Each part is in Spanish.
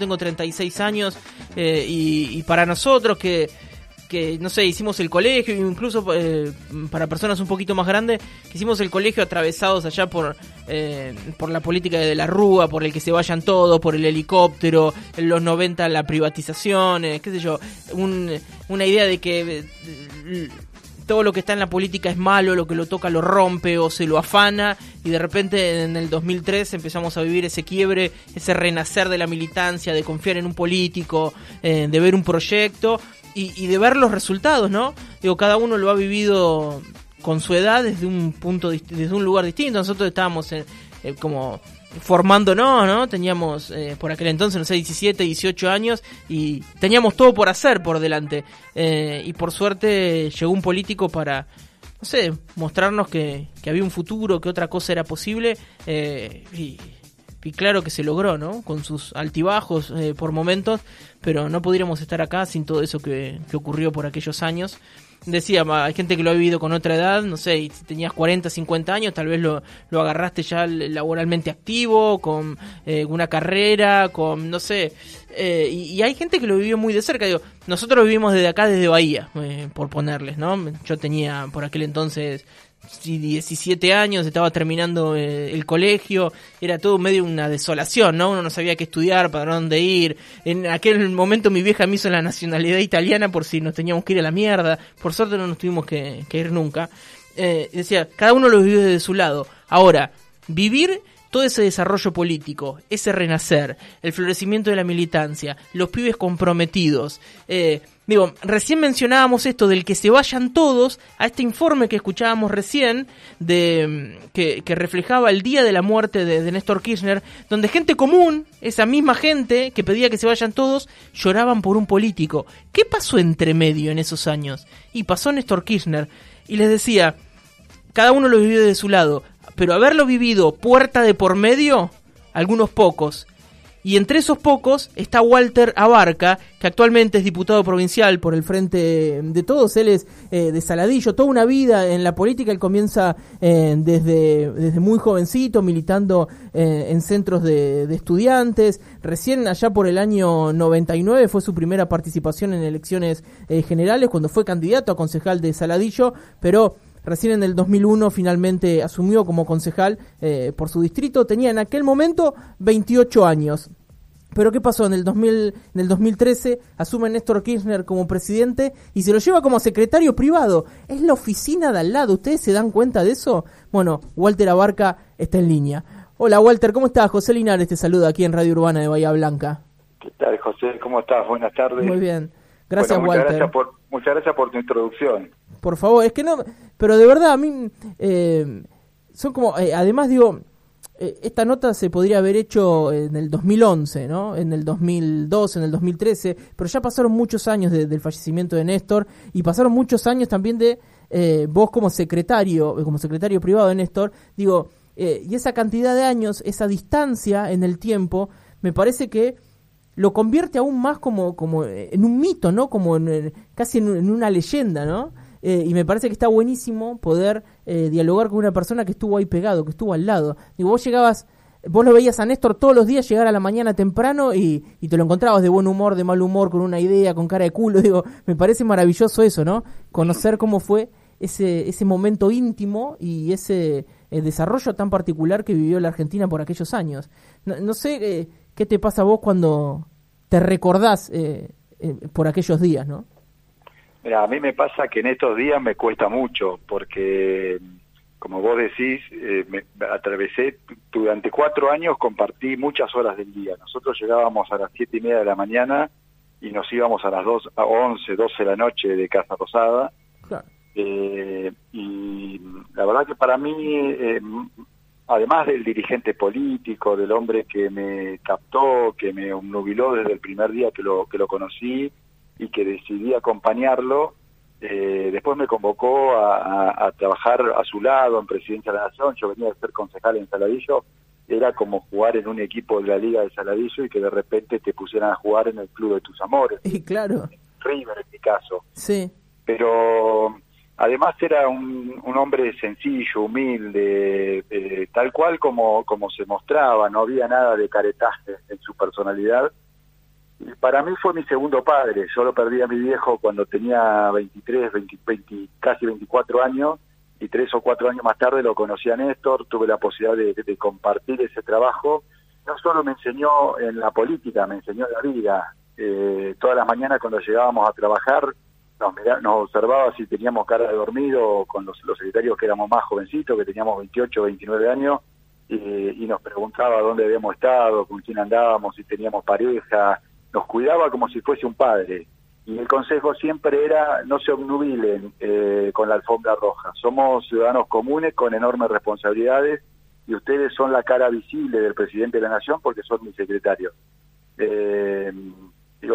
tengo 36 años eh, y, para nosotros que que, no sé, hicimos el colegio, incluso eh, para personas un poquito más grandes, que hicimos el colegio atravesados allá por, eh, por la política de la Rúa, por el que se vayan todos, por el helicóptero, en los 90 la privatización, qué sé yo, una idea de que todo lo que está en la política es malo, lo que lo toca lo rompe o se lo afana y de repente en el 2003 empezamos a vivir ese quiebre, ese renacer de la militancia, de confiar en un político, de ver un proyecto y, de ver los resultados, ¿no? Digo, cada uno lo ha vivido con su edad desde un punto, desde un lugar distinto. Nosotros estábamos en, eh, como formándonos, ¿no? Teníamos eh, por aquel entonces, no sé, 17, 18 años y teníamos todo por hacer por delante. Eh, y por suerte llegó un político para, no sé, mostrarnos que, que había un futuro, que otra cosa era posible. y y claro que se logró, ¿no? Con sus altibajos eh, por momentos, pero no podríamos estar acá sin todo eso que, que, ocurrió por aquellos años. Decía, hay gente que lo ha vivido con otra edad, no sé, si tenías 40, 50 años, tal vez lo, lo agarraste ya laboralmente activo, con eh, una carrera, con, no sé, eh, y, hay gente que lo vivió muy de cerca. Digo, nosotros vivimos desde acá, desde Bahía, por ponerles, ¿no? Yo tenía por aquel entonces 17 años, estaba terminando eh, el colegio, era todo medio una desolación, ¿no? Uno no sabía qué estudiar, para dónde ir. En aquel momento mi vieja me hizo la nacionalidad italiana por si nos teníamos que ir a la mierda. Por suerte no nos tuvimos que, ir nunca. Eh, decía, cada uno lo vivió desde su lado. Ahora, vivir todo ese desarrollo político, ese renacer, el florecimiento de la militancia, los pibes comprometidos. Eh, digo, recién mencionábamos esto del que se vayan todos a este informe que escuchábamos recién, de mm, que, reflejaba el día de la muerte de, de, Néstor Kirchner, donde gente común, esa misma gente que pedía que se vayan todos, lloraban por un político. ¿Qué pasó entre medio en esos años? Y pasó Néstor Kirchner. Y les decía, cada uno lo vivió de su lado pero haberlo vivido puerta de por medio, algunos pocos. Y entre esos pocos está Walter Abarca, que actualmente es diputado provincial por el Frente de Todos. Él es eh, de Saladillo, toda una vida en la política. Él comienza eh, desde, desde muy jovencito, militando eh, en centros de, de, estudiantes. Recién allá por el año 99 fue su primera participación en elecciones generales, cuando fue candidato a concejal de Saladillo, pero Recién en el 2001 finalmente asumió como concejal eh, por su distrito. Tenía en aquel momento 28 años. Pero ¿qué pasó? En el, 2000, en el 2013 asume Néstor Kirchner como presidente y se lo lleva como secretario privado. Es la oficina de al lado. ¿Ustedes se dan cuenta de eso? Bueno, Walter Abarca está en línea. Hola Walter, ¿cómo estás? José Linares te saluda aquí en Radio Urbana de Bahía Blanca. ¿Qué tal José? ¿Cómo estás? Buenas tardes. Muy bien. Gracias muchas Walter. Gracias por, muchas gracias por tu introducción por favor, es que no, pero de verdad a mí eh, son como, eh, además digo, eh, esta nota se podría haber hecho en el 2011, ¿no? En el 2012, en el 2013, pero ya pasaron muchos años del fallecimiento de Néstor y pasaron muchos años también de vos como secretario, como secretario privado de Néstor, digo, y esa cantidad de años, esa distancia en el tiempo, me parece que lo convierte aún más como, como en un mito, ¿no? Como en, casi en, una leyenda, ¿no? Eh, y me parece que está buenísimo poder eh, dialogar con una persona que estuvo ahí pegado, que estuvo al lado. Digo, vos llegabas, vos lo veías a Néstor todos los días llegar a la mañana temprano y, y te lo encontrabas de buen humor, de mal humor, con una idea, con cara de culo. Digo, me parece maravilloso eso, ¿no? Conocer cómo fue ese, ese momento íntimo y ese eh, desarrollo tan particular que vivió la Argentina por aquellos años. No sé qué te pasa a vos cuando te recordás por aquellos días, ¿no? Mira, a mí me pasa que en estos días me cuesta mucho, porque, como vos decís, eh, me atravesé, durante cuatro años compartí muchas horas del día. Nosotros llegábamos a las siete y media de la mañana y nos íbamos a las dos, a once, doce de la noche de Casa Rosada. Eh, y la verdad que para mí, eh, además del dirigente político, del hombre que me captó, que me nubiló desde el primer día que lo, que lo conocí, y que decidí acompañarlo. Eh, después me convocó a, trabajar a su lado en Presidencia de la Nación. Yo venía a ser concejal en Saladillo. Era como jugar en un equipo de la Liga de Saladillo y que de repente te pusieran a jugar en el club de tus amores. Y claro. River en mi caso. Sí. Pero además era un, hombre sencillo, humilde, eh, tal cual como, como se mostraba. No había nada de caretaje en su personalidad Y para mí fue mi segundo padre. Yo lo perdí a mi viejo cuando tenía 23, 20, casi 24 años y tres o cuatro años más tarde lo conocí a Néstor, tuve la posibilidad de, compartir ese trabajo. No solo me enseñó en la política, me enseñó en la vida. Eh, todas las mañanas cuando llegábamos a trabajar nos, nos observaba si teníamos cara de dormido con los, secretarios que éramos más jovencitos, que teníamos 28 o 29 años, y, y nos preguntaba dónde habíamos estado, con quién andábamos, si teníamos pareja, nos cuidaba como si fuese un padre. Y el consejo siempre era no se obnubilen eh, con la alfombra roja. Somos ciudadanos comunes con enormes responsabilidades y ustedes son la cara visible del presidente de la nación porque son mis secretarios. Eh,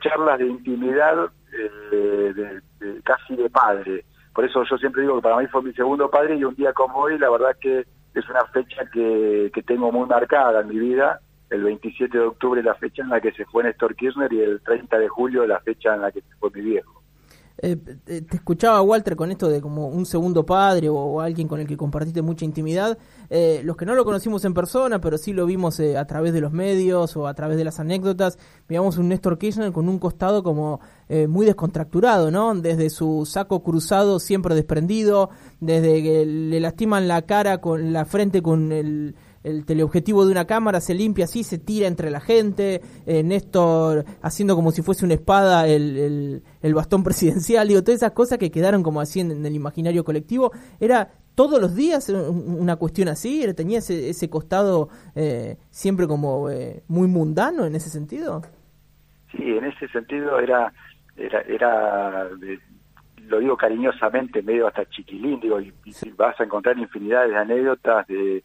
charlas de intimidad eh, casi de padre. Por eso yo siempre digo que para mí fue mi segundo padre y un día como hoy la verdad que es una fecha que, que tengo muy marcada en mi vida el 27 de octubre la fecha en la que se fue Néstor Kirchner y el 30 de julio la fecha en la que se fue mi viejo. Eh, te escuchaba Walter con esto de como un segundo padre o, alguien con el que compartiste mucha intimidad. Eh, los que no lo conocimos en persona, pero sí lo vimos eh, a través de los medios o a través de las anécdotas, veíamos un Néstor Kirchner con un costado como muy descontracturado, ¿no? Desde su saco cruzado siempre desprendido, desde que le lastiman la cara con la frente con el el teleobjetivo de una cámara se limpia así, se tira entre la gente, eh, Néstor haciendo como si fuese una espada el, el, bastón presidencial, digo, todas esas cosas que quedaron como así en, el imaginario colectivo, era todos los días una cuestión así, tenía ese, ese costado eh, siempre como eh, muy mundano en ese sentido. Sí, en ese sentido era, era, era lo digo cariñosamente, medio hasta chiquilín, digo, y, y vas a encontrar infinidad de anécdotas de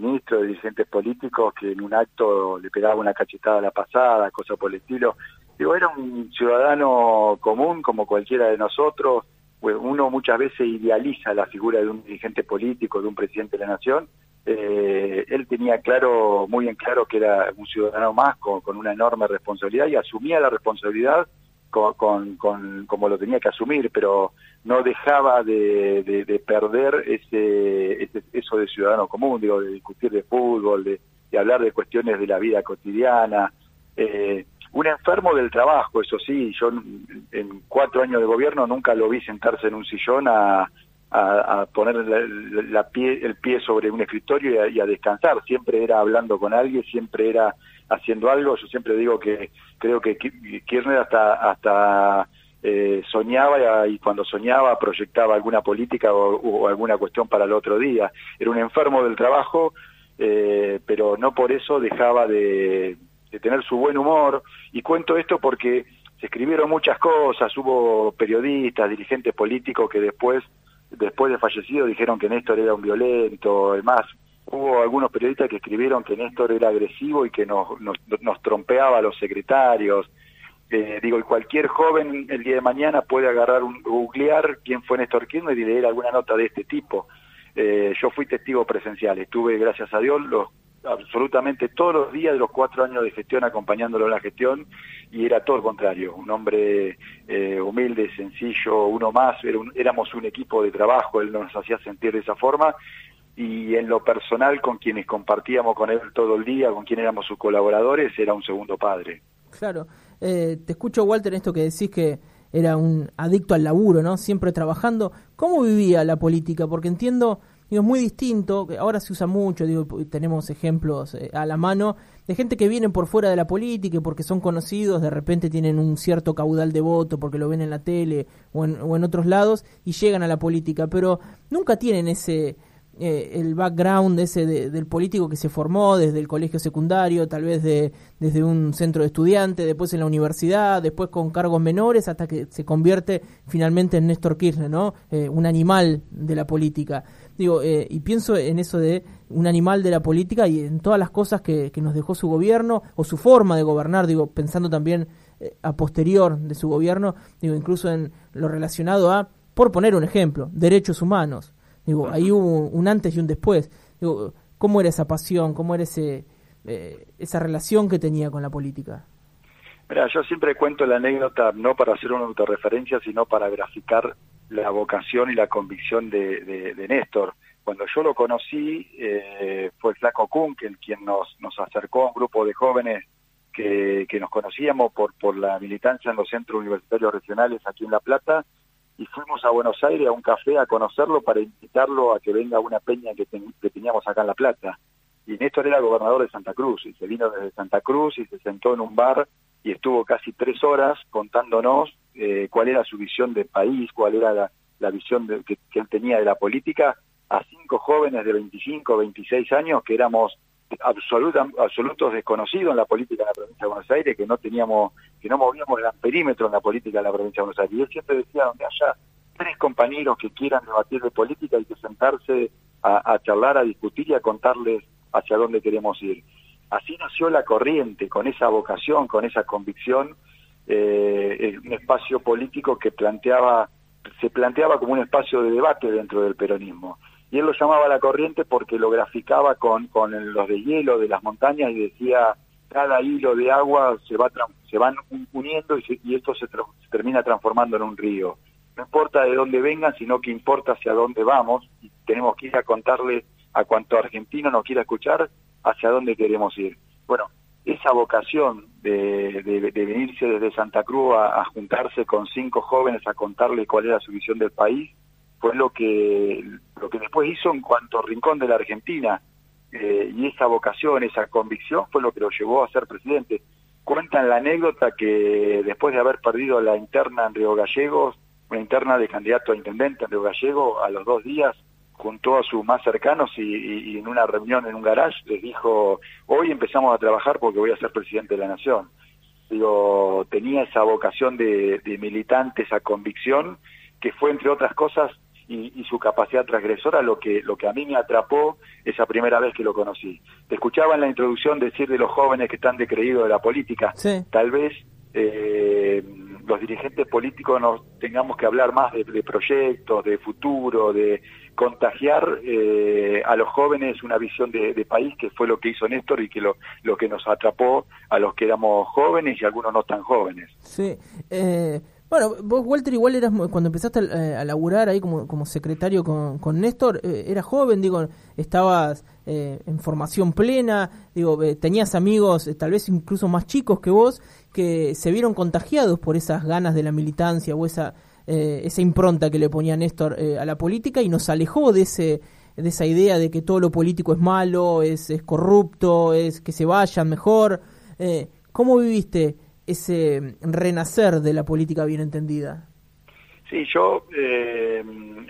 ministros, dirigentes políticos que en un acto le pegaba una cachetada a la pasada, cosas por el estilo. Digo, era un ciudadano común como cualquiera de nosotros. Uno muchas veces idealiza la figura de un dirigente político, de un presidente de la nación. Eh, él tenía claro, muy en claro que era un ciudadano más con una enorme responsabilidad y asumía la responsabilidad con, con, como lo tenía que asumir, pero no dejaba de, perder ese, eso de ciudadano común, digo, de discutir de fútbol, de, hablar de cuestiones de la vida cotidiana. Eh, un enfermo del trabajo, eso sí, yo en cuatro años de gobierno nunca lo vi sentarse en un sillón a, a, poner la, pie, el pie sobre un escritorio y a, descansar, siempre era hablando con alguien, siempre era haciendo algo, yo siempre digo que creo que Kirchner hasta, hasta eh, soñaba y, cuando soñaba proyectaba alguna política o, alguna cuestión para el otro día, era un enfermo del trabajo, eh, pero no por eso dejaba de, de tener su buen humor, y cuento esto porque se escribieron muchas cosas, hubo periodistas, dirigentes políticos que después después de fallecido dijeron que Néstor era un violento, además hubo algunos periodistas que escribieron que Néstor era agresivo y que nos, nos, nos trompeaba a los secretarios. Eh, digo, y cualquier joven el día de mañana puede agarrar un googlear quién fue Néstor Kirchner y leer alguna nota de este tipo. Eh, yo fui testigo presencial, estuve, gracias a Dios, los absolutamente todos los días de los cuatro años de gestión acompañándolo en la gestión y era todo lo contrario, un hombre eh, humilde, sencillo, uno más, éramos un equipo de trabajo, él nos hacía sentir de esa forma y en lo personal con quienes compartíamos con él todo el día, con quienes éramos sus colaboradores, era un segundo padre. Claro, eh, te escucho Walter en esto que decís que era un adicto al laburo, ¿no? Siempre trabajando. ¿Cómo vivía la política? Porque entiendo Es muy distinto, ahora se usa mucho, digo, tenemos ejemplos eh, a la mano de gente que vienen por fuera de la política porque son conocidos, de repente tienen un cierto caudal de voto porque lo ven en la tele o en, o en otros lados y llegan a la política, pero nunca tienen ese eh, el background ese del político que se formó desde el colegio secundario, tal vez de, desde un centro de estudiantes, después en la universidad, después con cargos menores, hasta que se convierte finalmente en Néstor Kirchner, ¿no? Eh, un animal de la política. Digo, eh, y pienso en eso de un animal de la política y en todas las cosas que, que nos dejó su gobierno o su forma de gobernar, digo, pensando también a posterior de su gobierno, digo, incluso en lo relacionado a, por poner un ejemplo, derechos humanos Digo, ahí hubo un antes y un después. Digo, ¿cómo era esa pasión? ¿Cómo era ese, eh, esa relación que tenía con la política? Mira, yo siempre cuento la anécdota no para hacer una autorreferencia, sino para graficar la vocación y la convicción de, de, Néstor. Cuando yo lo conocí, eh, fue Flaco Kun, que el quien nos, nos acercó a un grupo de jóvenes que, que nos conocíamos por, por la militancia en los centros universitarios regionales aquí en La Plata y fuimos a Buenos Aires a un café a conocerlo para invitarlo a que venga a una peña que, que teníamos acá en La Plata. Y Néstor era gobernador de Santa Cruz y se vino desde Santa Cruz y se sentó en un bar y estuvo casi tres horas contándonos eh, cuál era su visión de país, cuál era la, la visión de, que, que, él tenía de la política a cinco jóvenes de 25, 26 años que éramos absoluta, absolutos desconocidos en la política de la provincia de Buenos Aires, que no teníamos, que no movíamos el perímetro en la política de la provincia de Buenos Aires. Y él siempre decía, donde haya tres compañeros que quieran debatir de política hay que sentarse a, a charlar, a discutir y a contarles hacia dónde queremos ir. Así nació la corriente, con esa vocación, con esa convicción, eh, un espacio político que planteaba, se planteaba como un espacio de debate dentro del peronismo. Y él lo llamaba la corriente porque lo graficaba con, con los de hielo de las montañas y decía, cada hilo de agua se, va se van uniendo y, y esto se, se termina transformando en un río. No importa de dónde vengan, sino que importa hacia dónde vamos y tenemos que ir a contarle a cuanto argentino nos quiera escuchar hacia dónde queremos ir. Bueno, esa vocación de, de, de venirse desde Santa Cruz a, a, juntarse con cinco jóvenes a contarle cuál era su visión del país, fue lo que, lo que después hizo en cuanto rincón de la Argentina. Eh, y esa vocación, esa convicción fue lo que lo llevó a ser presidente. Cuentan la anécdota que después de haber perdido la interna en Gallegos, una interna de candidato a intendente en Río Gallego, a los dos días juntó a sus más cercanos y, y, en una reunión en un garage les dijo, hoy empezamos a trabajar porque voy a ser presidente de la nación. Digo, tenía esa vocación de militante, esa convicción, que fue entre otras cosas y, y, su capacidad transgresora lo que lo que a mí me atrapó esa primera vez que lo conocí. Te escuchaba en la introducción decir de los jóvenes que están decreídos de la política. Sí. Tal vez eh, los dirigentes políticos nos tengamos que hablar más de, de proyectos, de futuro, de contagiar eh, a los jóvenes una visión de, de, país, que fue lo que hizo Néstor y que lo, lo que nos atrapó a los que éramos jóvenes y algunos no tan jóvenes. Sí. Eh... Bueno, vos, Walter, igual eras, cuando empezaste a, a laburar ahí como, como secretario con, con Néstor, eh, eras joven, digo, estabas eh, en formación plena, digo, eh, tenías amigos, tal vez incluso más chicos que vos, que se vieron contagiados por esas ganas de la militancia o esa, esa impronta que le ponía Néstor a la política y nos alejó de ese de esa idea de que todo lo político es malo, es, es corrupto, es que se vayan mejor. ¿Cómo viviste ese renacer de la política bien entendida? Sí, yo eh,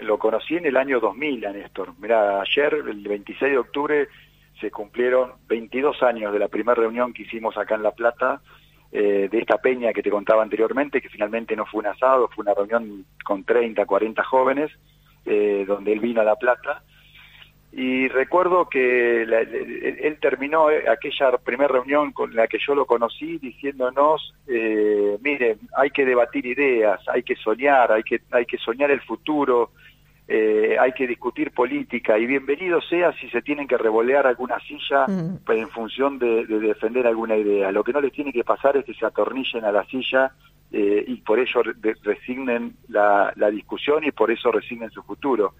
lo conocí en el año 2000 a. Mira, ayer, el 26 de octubre, se cumplieron 22 años de la primera reunión que hicimos acá en La Plata, eh, de esta peña que te contaba anteriormente, que finalmente no fue un asado, fue una reunión con 30, 40 jóvenes, eh, donde él vino a La Plata y recuerdo que la, él terminó aquella primera reunión con la que yo lo conocí diciéndonos, eh, miren, hay que debatir ideas, hay que soñar, hay que, hay que soñar el futuro, eh, hay que discutir política y bienvenido sea si se tienen que revolear alguna silla mm. pues, en función de, de, defender alguna idea. Lo que no les tiene que pasar es que se atornillen a la silla eh, y por re resignen la, la discusión y por eso resignen su futuro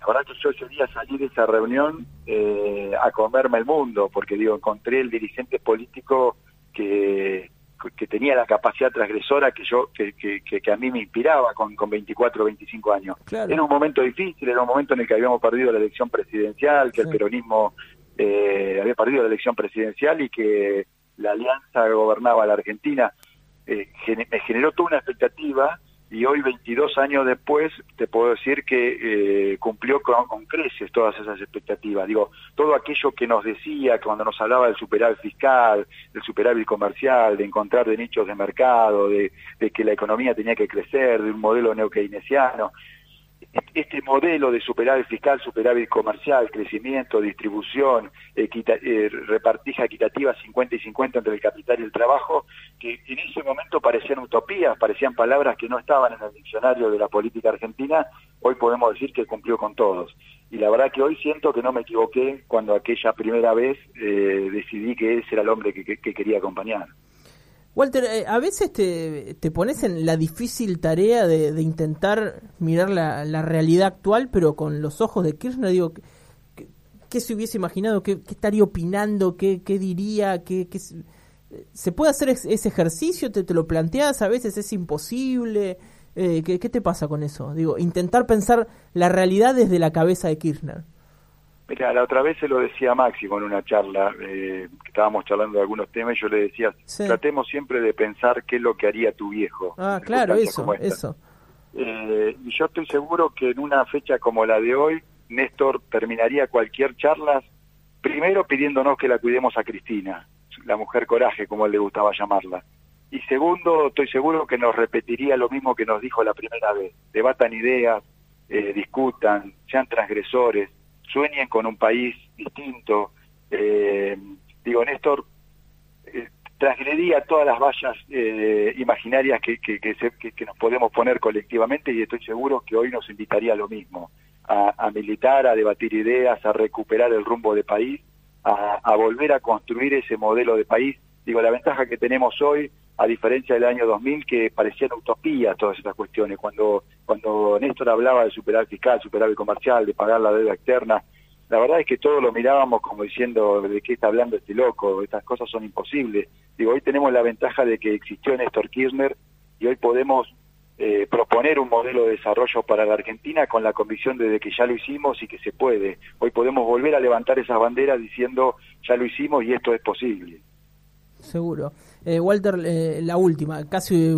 la verdad yo ese día salí de esa reunión eh, a comerme el mundo, porque digo, encontré el dirigente político que, que tenía la capacidad transgresora que yo que, que, que a mí me inspiraba con, con 24 o 25 años. Claro. Era un momento difícil, era un momento en el que habíamos perdido la elección presidencial, que sí. el peronismo eh, había perdido la elección presidencial y que la alianza gobernaba la Argentina. Eh, me generó toda una expectativa y hoy, 22 años después, te puedo decir que eh, cumplió con, creces todas esas expectativas. Digo, todo aquello que nos decía cuando nos hablaba del superávit fiscal, del superávit comercial, de encontrar nichos de mercado, de, de que la economía tenía que crecer, de un modelo neokeynesiano, este modelo de superávit fiscal, superávit comercial, crecimiento, distribución, equita, eh, repartija equitativa 50 y 50 entre el capital y el trabajo, que en ese momento parecían utopías, parecían palabras que no estaban en el diccionario de la política argentina, hoy podemos decir que cumplió con todos. Y la verdad que hoy siento que no me equivoqué cuando aquella primera vez eh, decidí que ese era el hombre que, que, que quería acompañar. Walter, eh, a veces te, te, pones en la difícil tarea de, de intentar mirar la, la, realidad actual, pero con los ojos de Kirchner, digo, ¿qué, se hubiese imaginado? ¿Qué, qué estaría opinando? ¿Qué, qué diría? ¿Qué, ¿Se puede hacer ese ejercicio? ¿Te, te lo planteas? ¿A veces es imposible? Eh, ¿qué, ¿Qué te pasa con eso? Digo, intentar pensar la realidad desde la cabeza de Kirchner. Mira, la otra vez se lo decía Máximo en una charla, eh, que estábamos charlando de algunos temas, y yo le decía, tratemos siempre de pensar qué es lo que haría tu viejo. Ah, claro, eso, eso. Eh, y yo estoy seguro que en una fecha como la de hoy, Néstor terminaría cualquier charla, primero pidiéndonos que la cuidemos a Cristina, la mujer coraje, como él le gustaba llamarla. Y segundo, estoy seguro que nos repetiría lo mismo que nos dijo la primera vez, debatan ideas, eh, discutan, sean transgresores, sueñen con un país distinto. Eh, digo, Néstor eh, transgredía todas las vallas eh, imaginarias que, que, que, nos podemos poner colectivamente y estoy seguro que hoy nos invitaría a lo mismo, a, militar, a debatir ideas, a recuperar el rumbo de país, a, a volver a construir ese modelo de país. Digo, la ventaja que tenemos hoy a diferencia del año 2000 que parecían utopías todas estas cuestiones. Cuando, cuando Néstor hablaba de superar fiscal, superar el comercial, de pagar la deuda externa, la verdad es que todos lo mirábamos como diciendo de qué está hablando este loco, estas cosas son imposibles. Digo, hoy tenemos la ventaja de que existió Néstor Kirchner y hoy podemos eh, proponer un modelo de desarrollo para la Argentina con la convicción de que ya lo hicimos y que se puede. Hoy podemos volver a levantar esas banderas diciendo ya lo hicimos y esto es posible. Seguro. Eh, Walter, eh, la última, casi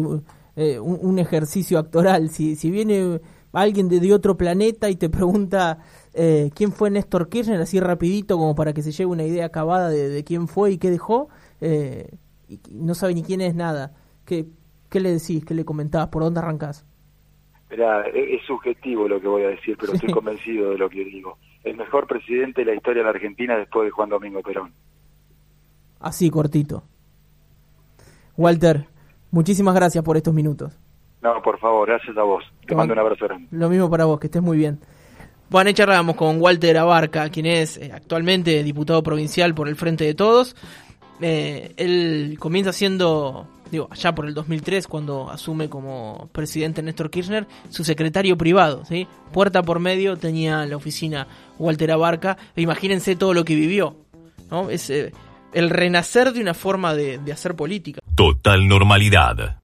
eh, un, ejercicio actoral. Si, si viene alguien de, otro planeta y te pregunta quién fue Néstor Kirchner, así rapidito, como para que se lleve una idea acabada de, quién fue y qué dejó, y no sabe ni quién es nada, ¿qué, qué le decís, qué le comentás, por dónde arrancás? Mira, e, es, subjetivo lo que voy a decir, pero estoy convencido de lo que digo. El mejor presidente de la historia de la Argentina después de Juan Domingo Perón. Así, cortito. Walter, muchísimas gracias por estos minutos. No, por favor, gracias a vos. Te mando un abrazo grande. Lo mismo para vos, que estés muy bien. Bueno, charlamos con Walter Abarca, quien es eh, actualmente diputado provincial por el Frente de Todos. Eh, él comienza siendo, digo, allá por el 2003, cuando asume como presidente Néstor Kirchner, su secretario privado, ¿sí? Puerta por medio tenía la oficina Walter Abarca. E imagínense todo lo que vivió, ¿no? Es, eh, el renacer de una forma de, de hacer política. Total normalidad.